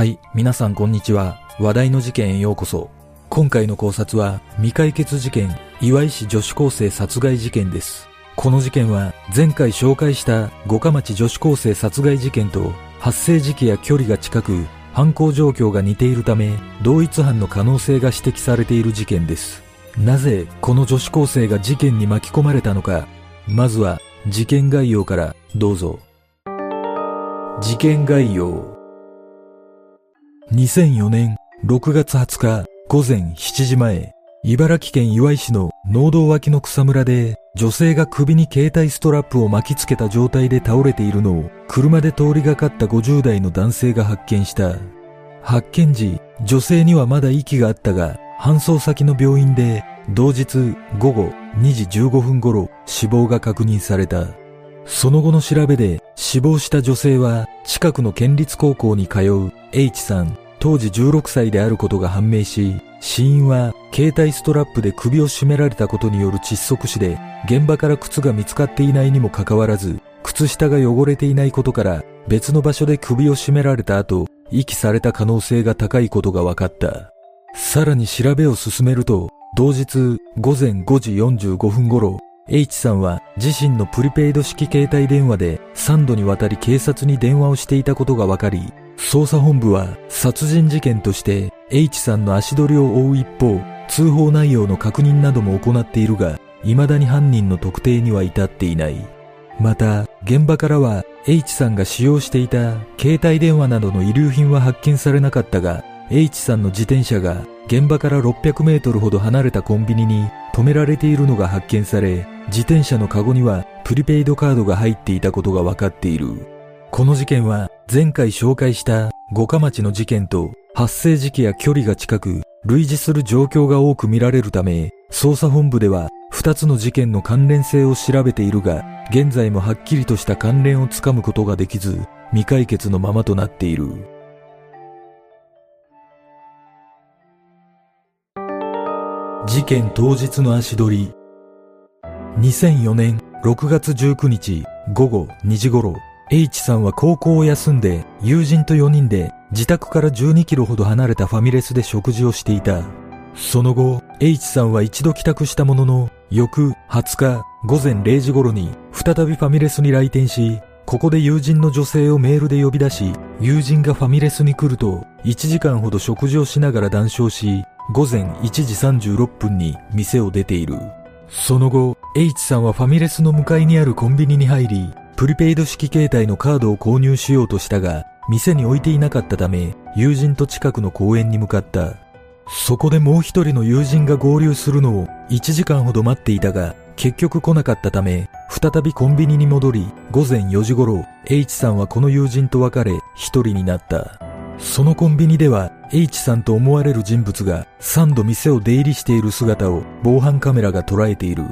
はい、皆さんこんにちは。話題の事件へようこそ。今回の考察は未解決事件、岩井市女子高生殺害事件です。この事件は前回紹介した五日町女子高生殺害事件と発生時期や距離が近く犯行状況が似ているため同一犯の可能性が指摘されている事件です。なぜこの女子高生が事件に巻き込まれたのか。まずは事件概要からどうぞ。事件概要。2004年6月20日午前7時前、茨城県岩井市の農道脇の草むらで女性が首に携帯ストラップを巻きつけた状態で倒れているのを車で通りがかった50代の男性が発見した。発見時、女性にはまだ息があったが、搬送先の病院で同日午後2時15分頃死亡が確認された。その後の調べで死亡した女性は近くの県立高校に通う H さん当時16歳であることが判明し死因は携帯ストラップで首を絞められたことによる窒息死で現場から靴が見つかっていないにもかかわらず靴下が汚れていないことから別の場所で首を絞められた後遺棄された可能性が高いことが分かった。さらに調べを進めると同日午前5時45分頃 H さんは自身のプリペイド式携帯電話で3度にわたり警察に電話をしていたことが分かり、捜査本部は殺人事件として H さんの足取りを追う一方、通報内容の確認なども行っているが、未だに犯人の特定には至っていない。また、現場からは H さんが使用していた携帯電話などの遺留品は発見されなかったが、H さんの自転車が現場から600メートルほど離れたコンビニに止められているのが発見され、自転車のカゴにはプリペイドカードが入っていたことが分かっている。この事件は前回紹介した五日町の事件と発生時期や距離が近く類似する状況が多く見られるため、捜査本部では二つの事件の関連性を調べているが、現在もはっきりとした関連をつかむことができず、未解決のままとなっている。事件当日の足取り。2004年6月19日午後2時頃、H さんは高校を休んで友人と4人で自宅から12キロほど離れたファミレスで食事をしていた。その後、H さんは一度帰宅したものの、翌20日午前0時頃に再びファミレスに来店し、ここで友人の女性をメールで呼び出し、友人がファミレスに来ると、1時間ほど食事をしながら談笑し、午前1時36分に店を出ている。その後、H さんはファミレスの向かいにあるコンビニに入り、プリペイド式携帯のカードを購入しようとしたが、店に置いていなかったため、友人と近くの公園に向かった。そこでもう一人の友人が合流するのを1時間ほど待っていたが、結局来なかったため、再びコンビニに戻り、午前4時頃、H さんはこの友人と別れ、一人になった。そのコンビニでは H さんと思われる人物が3度店を出入りしている姿を防犯カメラが捉えている。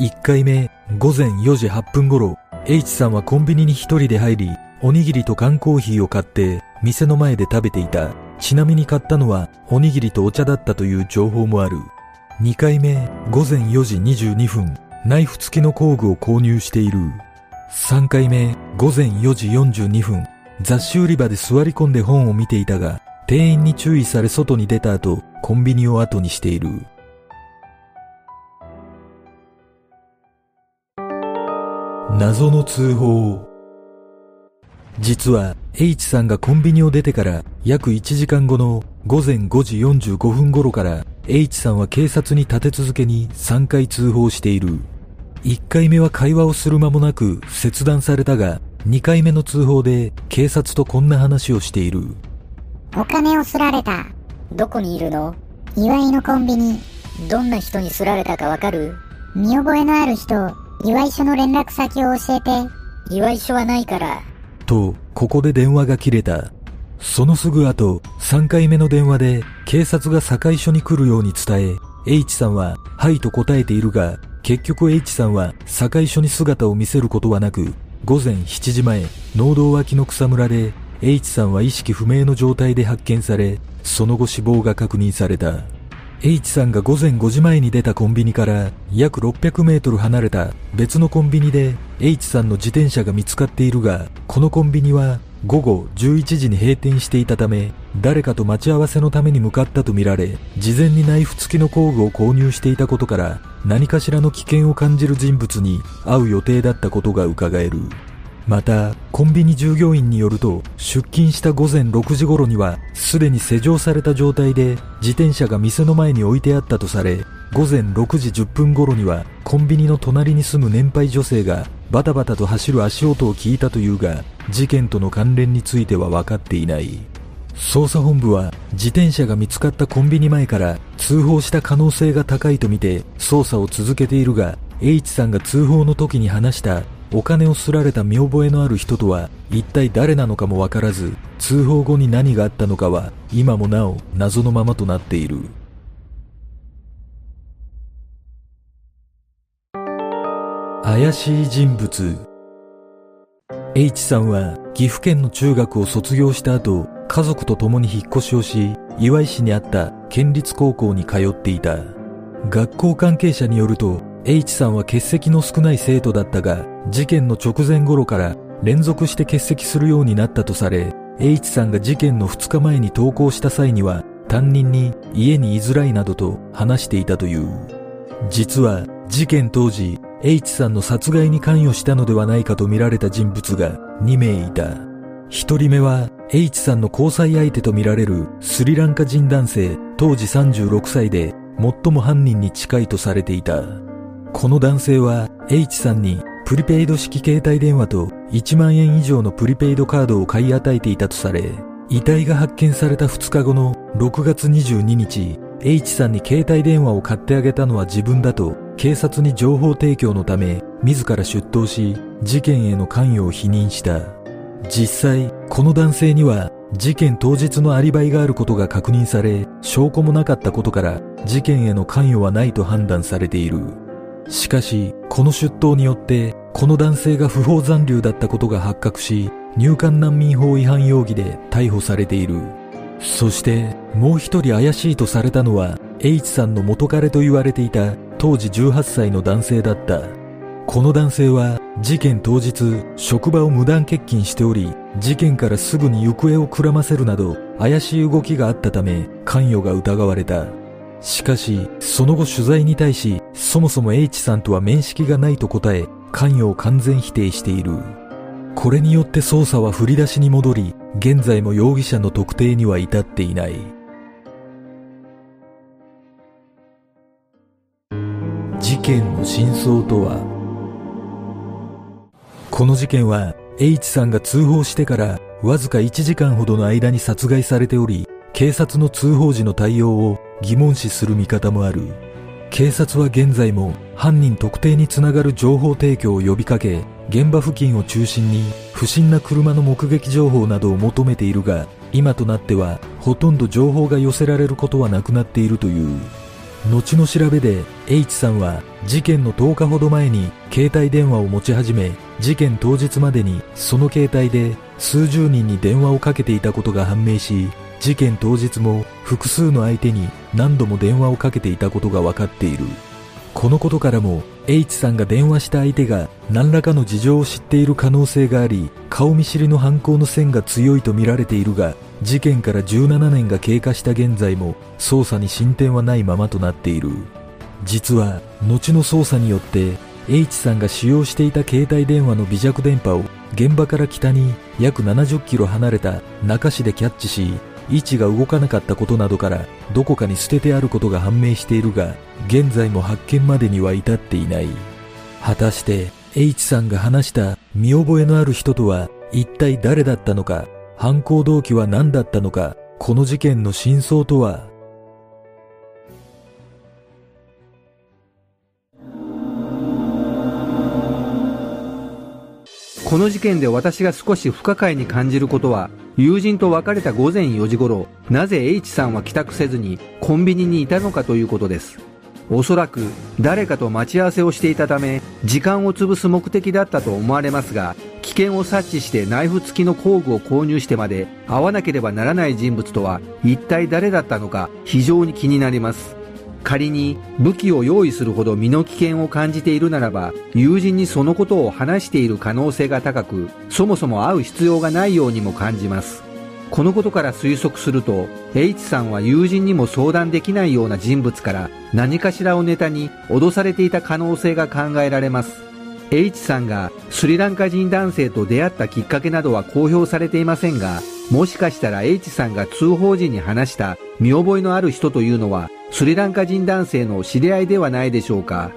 1回目、午前4時8分頃、H さんはコンビニに一人で入り、おにぎりと缶コーヒーを買って店の前で食べていた。ちなみに買ったのはおにぎりとお茶だったという情報もある。2回目、午前4時22分、ナイフ付きの工具を購入している。3回目、午前4時42分、雑誌売り場で座り込んで本を見ていたが、店員に注意され外に出た後、コンビニを後にしている。謎の通報。実は H さんがコンビニを出てから約1時間後の午前5時45分頃から H さんは警察に立て続けに3回通報している。1回目は会話をする間もなく切断されたが、2回目の通報で警察とこんな話をしている。お金をすられた。どこにいるの？岩井のコンビニ。どんな人にすられたかわかる？見覚えのある人、岩井署の連絡先を教えて。岩井署はないから。と、ここで電話が切れた。そのすぐ後、3回目の電話で警察が堺署に来るように伝え、H さんは、はいと答えているが、結局 H さんは堺署に姿を見せることはなく、午前7時前、農道脇の草むらで H さんは意識不明の状態で発見され、その後死亡が確認された。H さんが午前5時前に出たコンビニから約600メートル離れた別のコンビニで H さんの自転車が見つかっているが、このコンビニは午後11時に閉店していたため、誰かと待ち合わせのために向かったとみられ、事前にナイフ付きの工具を購入していたことから、何かしらの危険を感じる人物に会う予定だったことが伺える。また、コンビニ従業員によると、出勤した午前6時頃には、すでに施錠された状態で、自転車が店の前に置いてあったとされ、午前6時10分頃には、コンビニの隣に住む年配女性が、バタバタと走る足音を聞いたというが、事件との関連については分かっていない。捜査本部は自転車が見つかったコンビニ前から通報した可能性が高いとみて捜査を続けているが H さんが通報の時に話したお金をすられた見覚えのある人とは一体誰なのかもわからず通報後に何があったのかは今もなお謎のままとなっている。怪しい人物。H さんは岐阜県の中学を卒業した後家族と共に引っ越しをし岩井市にあった県立高校に通っていた。学校関係者によると H さんは欠席の少ない生徒だったが事件の直前頃から連続して欠席するようになったとされ H さんが事件の2日前に登校した際には担任に家に居づらいなどと話していたという。実は事件当時 H さんの殺害に関与したのではないかとみられた人物が2名いた。1人目は H さんの交際相手とみられるスリランカ人男性当時36歳で最も犯人に近いとされていた。この男性は H さんにプリペイド式携帯電話と1万円以上のプリペイドカードを買い与えていたとされ、遺体が発見された2日後の6月22日、H さんに携帯電話を買ってあげたのは自分だと警察に情報提供のため自ら出頭し事件への関与を否認した。実際、この男性には事件当日のアリバイがあることが確認され証拠もなかったことから事件への関与はないと判断されている。しかし、この出頭によって、この男性が不法残留だったことが発覚し、入管難民法違反容疑で逮捕されている。そして、もう一人怪しいとされたのは、H さんの元彼と言われていた当時18歳の男性だった。この男性は事件当日職場を無断欠勤しており事件からすぐに行方をくらませるなど怪しい動きがあったため関与が疑われたしかし、その後取材に対し、そもそも H さんとは面識がないと答え、関与を完全否定している。これによって捜査は振り出しに戻り、現在も容疑者の特定には至っていない。事件の真相とは？この事件は H さんが通報してからわずか1時間ほどの間に殺害されており警察の通報時の対応を疑問視する見方もある警察は現在も犯人特定につながる情報提供を呼びかけ現場付近を中心に不審な車の目撃情報などを求めているが今となってはほとんど情報が寄せられることはなくなっているという。後の調べで H さんは事件の10日ほど前に携帯電話を持ち始め事件当日までにその携帯で数十人に電話をかけていたことが判明し事件当日も複数の相手に何度も電話をかけていたことが分かっている。このことからも H さんが電話した相手が何らかの事情を知っている可能性があり顔見知りの犯行の線が強いとみられているが事件から17年が経過した現在も捜査に進展はないままとなっている。実は後の捜査によって H さんが使用していた携帯電話の微弱電波を現場から北に約70キロ離れた中市でキャッチし位置が動かなかったことなどからどこかに捨ててあることが判明しているが現在も発見までには至っていない。果たして H さんが話した見覚えのある人とは一体誰だったのか犯行動機は何だったのかこの事件の真相とは？この事件で私が少し不可解に感じることは友人と別れた午前4時頃なぜ H さんは帰宅せずにコンビニにいたのかということです。おそらく誰かと待ち合わせをしていたため時間を潰す目的だったと思われますが危険を察知してナイフ付きの工具を購入してまで会わなければならない人物とは一体誰だったのか非常に気になります。仮に武器を用意するほど身の危険を感じているならば友人にそのことを話している可能性が高くそもそも会う必要がないようにも感じます。このことから推測すると H さんは友人にも相談できないような人物から何かしらをネタに脅されていた可能性が考えられます。H さんがスリランカ人男性と出会ったきっかけなどは公表されていませんがもしかしたら H さんが通報時に話した見覚えのある人というのはスリランカ人男性の知り合いではないでしょうか。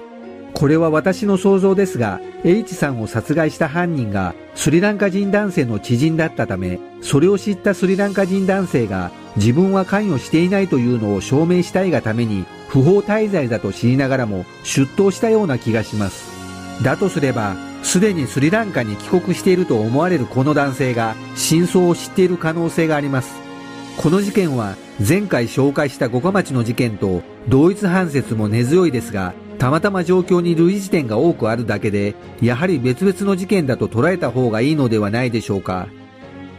これは私の想像ですが H さんを殺害した犯人がスリランカ人男性の知人だったためそれを知ったスリランカ人男性が自分は関与していないというのを証明したいがために不法滞在だと知りながらも出頭したような気がします。だとすればすでにスリランカに帰国していると思われるこの男性が真相を知っている可能性があります。この事件は前回紹介した五日町の事件と同一犯説も根強いですがたまたま状況に類似点が多くあるだけでやはり別々の事件だと捉えた方がいいのではないでしょうか。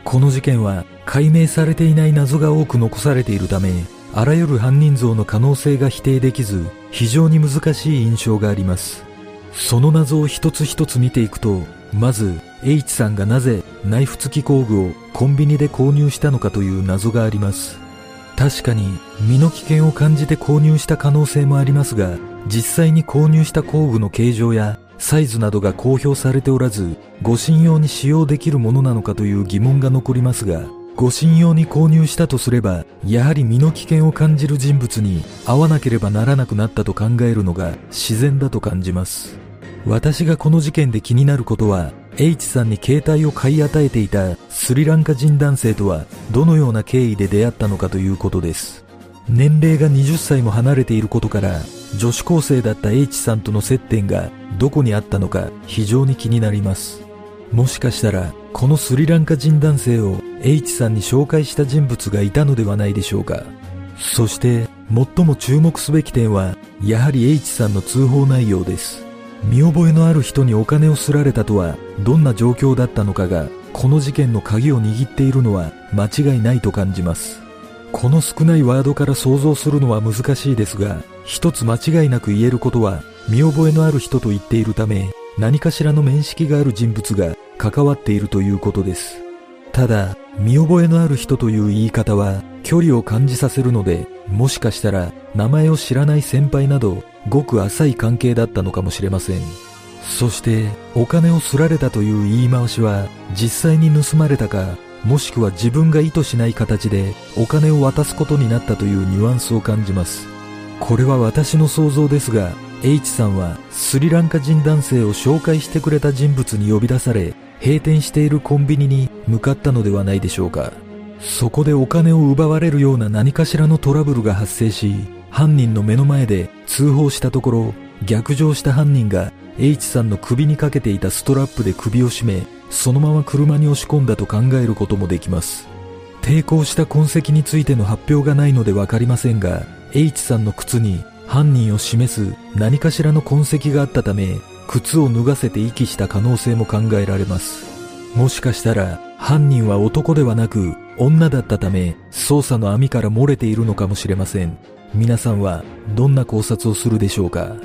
この事件は解明されていない謎が多く残されているためあらゆる犯人像の可能性が否定できず非常に難しい印象があります。その謎を一つ一つ見ていくとまず H さんがなぜナイフ付き工具をコンビニで購入したのかという謎があります。確かに身の危険を感じて購入した可能性もありますが実際に購入した工具の形状やサイズなどが公表されておらず護身用に使用できるものなのかという疑問が残りますが護身用に購入したとすればやはり身の危険を感じる人物に会わなければならなくなったと考えるのが自然だと感じます。私がこの事件で気になることは H さんに携帯を買い与えていたスリランカ人男性とはどのような経緯で出会ったのかということです。年齢が20歳も離れていることから女子高生だった H さんとの接点がどこにあったのか非常に気になります。もしかしたらこのスリランカ人男性を H さんに紹介した人物がいたのではないでしょうか。そして最も注目すべき点はやはり H さんの通報内容です。見覚えのある人にお金をすられたとはどんな状況だったのかがこの事件の鍵を握っているのは間違いないと感じます。この少ないワードから想像するのは難しいですが一つ間違いなく言えることは見覚えのある人と言っているため何かしらの面識がある人物が関わっているということです。ただ見覚えのある人という言い方は距離を感じさせるのでもしかしたら名前を知らない先輩などごく浅い関係だったのかもしれません。そしてお金をすられたという言い回しは実際に盗まれたかもしくは自分が意図しない形でお金を渡すことになったというニュアンスを感じます。これは私の想像ですが H さんはスリランカ人男性を紹介してくれた人物に呼び出され閉店しているコンビニに向かったのではないでしょうか。そこでお金を奪われるような何かしらのトラブルが発生し犯人の目の前で通報したところ逆上した犯人が H さんの首にかけていたストラップで首を絞めそのまま車に押し込んだと考えることもできます。抵抗した痕跡についての発表がないのでわかりませんが H さんの靴に犯人を示す何かしらの痕跡があったため靴を脱がせて遺棄した可能性も考えられます。もしかしたら犯人は男ではなく女だったため捜査の網から漏れているのかもしれません。皆さんはどんな考察をするでしょうか？